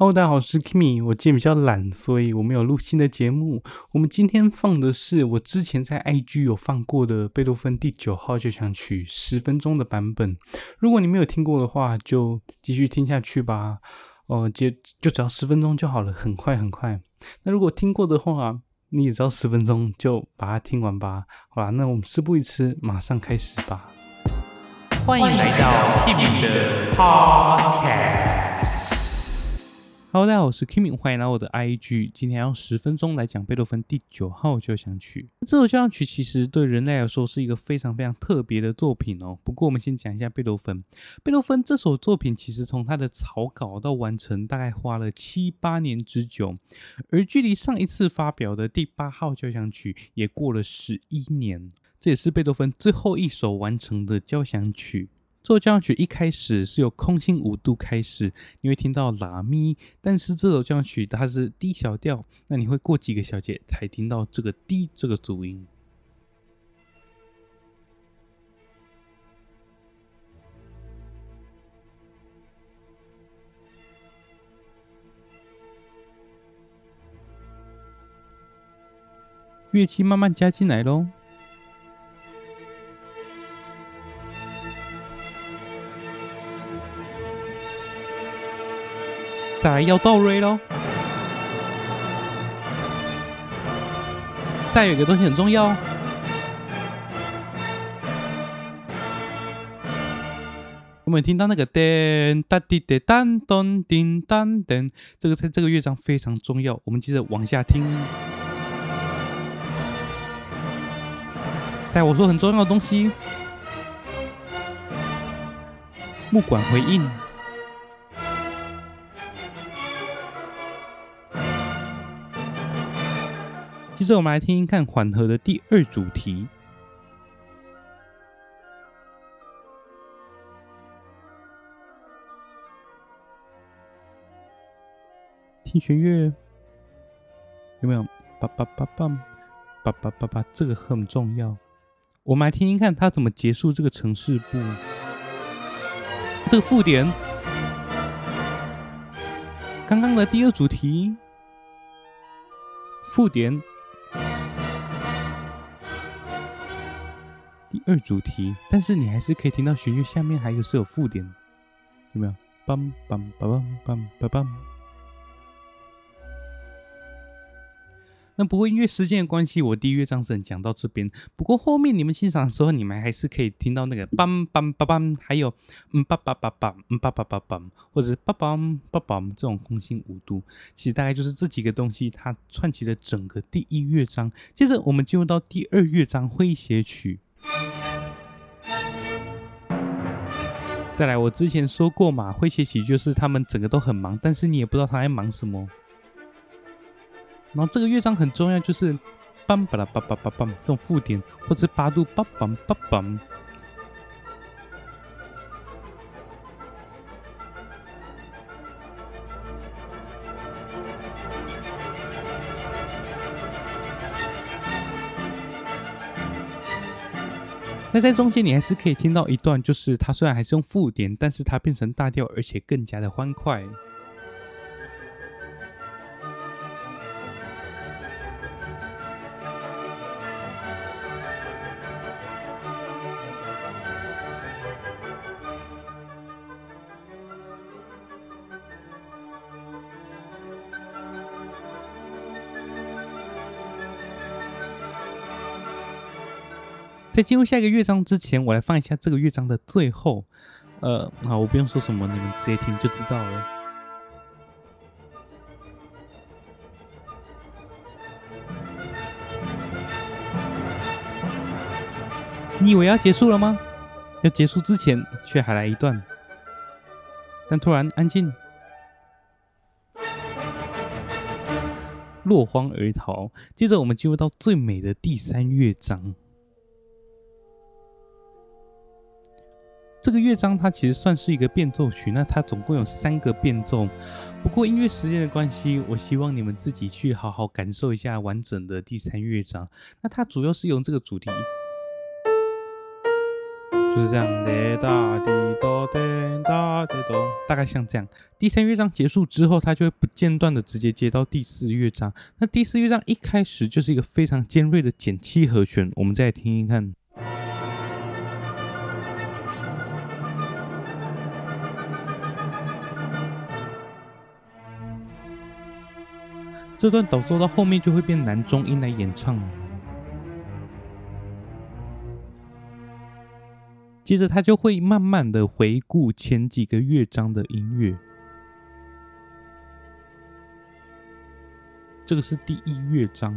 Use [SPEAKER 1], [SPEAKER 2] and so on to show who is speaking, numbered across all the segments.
[SPEAKER 1] Hello，大家好，我是 Kimmy。我今天比较懒，所以我没有录新的节目。我们今天放的是我之前在 IG 有放过的贝多芬第九号交响曲十分钟的版本。如果你没有听过的话，就继续听下去吧。哦、呃，就就只要十分钟就好了，很快很快。那如果听过的话，你也只要十分钟就把它听完吧。好啦，那我们事不宜迟，马上开始吧。欢迎来到 Kimmy 的 Podcast。Hello，大家好，我是 Kimi，欢迎来我的 IG。今天要用十分钟来讲贝多芬第九号交响曲。这首交响曲其实对人类来说是一个非常非常特别的作品哦。不过我们先讲一下贝多芬。贝多芬这首作品其实从他的草稿到完成，大概花了七八年之久，而距离上一次发表的第八号交响曲也过了十一年。这也是贝多芬最后一首完成的交响曲。这首交响曲一开始是由空心五度开始，你会听到拉咪，但是这首交响曲它是 D 小调，那你会过几个小节才听到这个 D 这个主音。乐器慢慢加进来喽。再来要到瑞喽，再有一个东西很重要，有没有听到那个噔哒滴滴当咚叮当噔？这个在这个乐章非常重要。我们接着往下听，带我说很重要的东西，木管回应。接着我们来听听看缓和的第二主题，听弦乐有没有？叭叭叭叭，叭叭叭叭，这个很重要。我们来听听看它怎么结束这个城市部，这个附点，刚刚的第二主题，附点。第二主题，但是你还是可以听到弦乐下面还有是有附点，有没有？梆梆梆梆梆梆。那不过因为时间的关系，我第一乐章只能讲到这边。不过后面你们欣赏的时候，你们还是可以听到那个梆梆梆梆，还有嗯梆梆梆梆嗯梆梆梆梆，或者是梆梆梆梆这种空心五度。其实大概就是这几个东西，它串起了整个第一乐章。接着我们进入到第二乐章诙谐曲。再来，我之前说过嘛，诙谐曲就是他们整个都很忙，但是你也不知道他在忙什么。然后这个乐章很重要，就是梆巴拉梆梆梆梆这种附点，或者八度梆梆梆梆。那在中间你还是可以听到一段，就是它虽然还是用附点，但是它变成大调，而且更加的欢快。在进入下一个乐章之前，我来放一下这个乐章的最后。呃，好，我不用说什么，你们直接听就知道了。你以为要结束了吗？要结束之前，却还来一段，但突然安静，落荒而逃。接着，我们进入到最美的第三乐章。这个乐章它其实算是一个变奏曲，那它总共有三个变奏。不过因为时间的关系，我希望你们自己去好好感受一下完整的第三乐章。那它主要是用这个主题，就是这样，哒滴哆哒滴哆，大概像这样。第三乐章结束之后，它就会不间断的直接接到第四乐章。那第四乐章一开始就是一个非常尖锐的减七和弦，我们再听一看。这段导奏到后面就会变男中音来演唱。接着他就会慢慢的回顾前几个乐章的音乐，这个是第一乐章，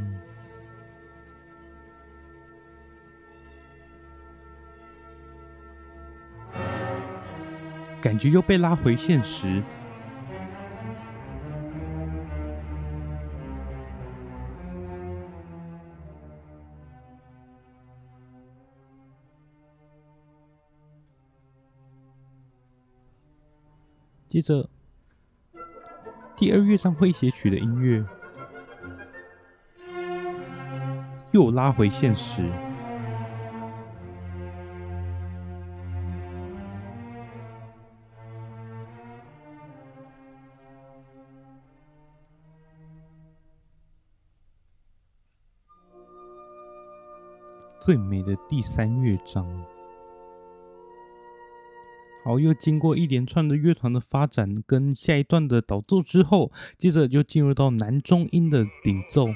[SPEAKER 1] 感觉又被拉回现实。接着，第二乐章诙谐曲的音乐又拉回现实，最美的第三乐章。好，又经过一连串的乐团的发展跟下一段的导奏之后，接着就进入到男中音的顶奏。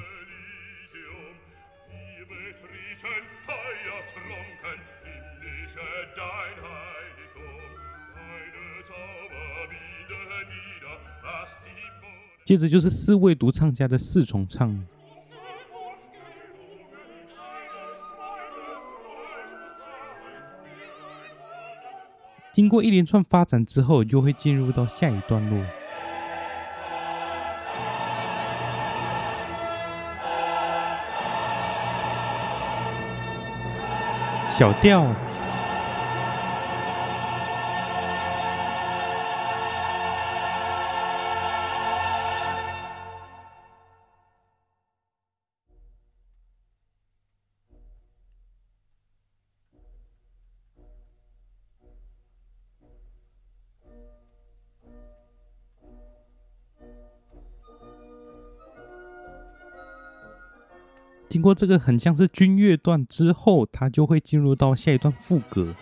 [SPEAKER 1] 接着就是四位独唱家的四重唱。经过一连串发展之后，就会进入到下一段落。小调。听过这个很像是军乐段之后，它就会进入到下一段副歌。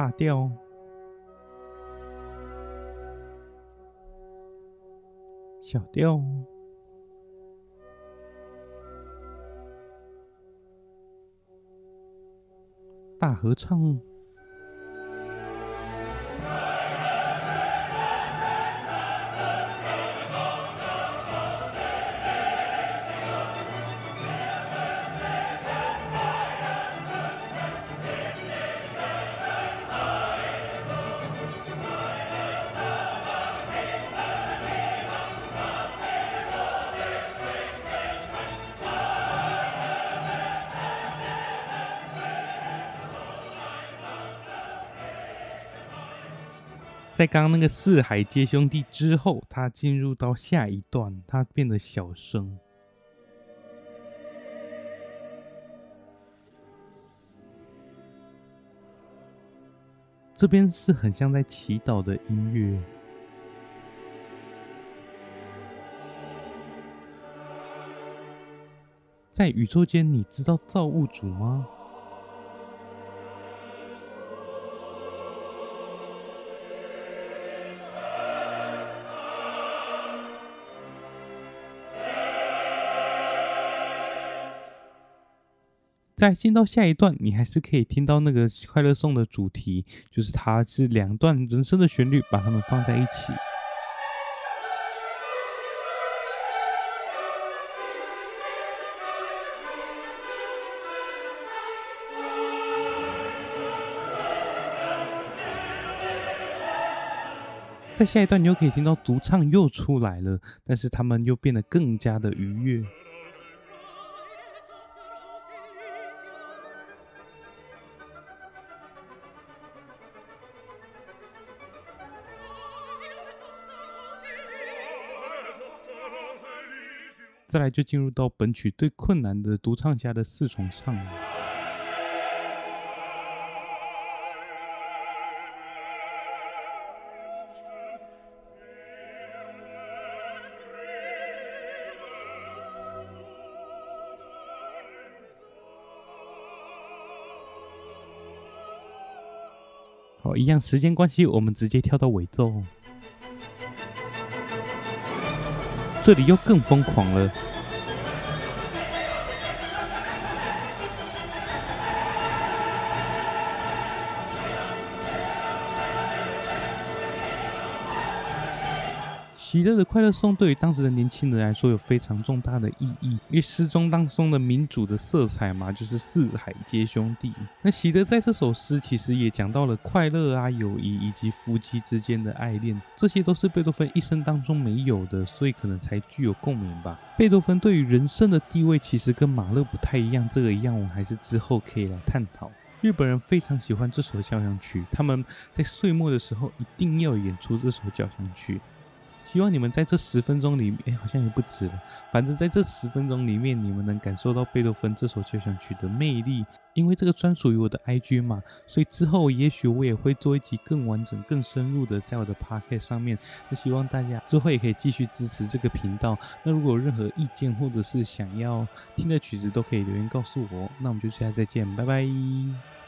[SPEAKER 1] 大调，小调，大合唱。在刚刚那个四海皆兄弟之后，他进入到下一段，他变得小声。这边是很像在祈祷的音乐。在宇宙间，你知道造物主吗？再进到下一段，你还是可以听到那个快乐颂的主题，就是它是两段人生的旋律，把它们放在一起。在下一段，你又可以听到独唱又出来了，但是他们又变得更加的愉悦。再来就进入到本曲最困难的独唱家的四重唱。好，一样时间关系，我们直接跳到尾奏。这里又更疯狂了。喜乐的快乐颂对于当时的年轻人来说有非常重大的意义，因为诗中当中的民主的色彩嘛，就是四海皆兄弟。那喜乐在这首诗其实也讲到了快乐啊、友谊以及夫妻之间的爱恋，这些都是贝多芬一生当中没有的，所以可能才具有共鸣吧。贝多芬对于人生的地位其实跟马勒不太一样，这个一样我们还是之后可以来探讨。日本人非常喜欢这首交响曲，他们在岁末的时候一定要演出这首交响曲。希望你们在这十分钟里面，哎，好像也不止了。反正在这十分钟里面，你们能感受到贝多芬这首交响曲的魅力。因为这个专属于我的 IG 嘛，所以之后也许我也会做一集更完整、更深入的在我的 Podcast 上面。那希望大家之后也可以继续支持这个频道。那如果有任何意见或者是想要听的曲子，都可以留言告诉我。那我们就下次再见，拜拜。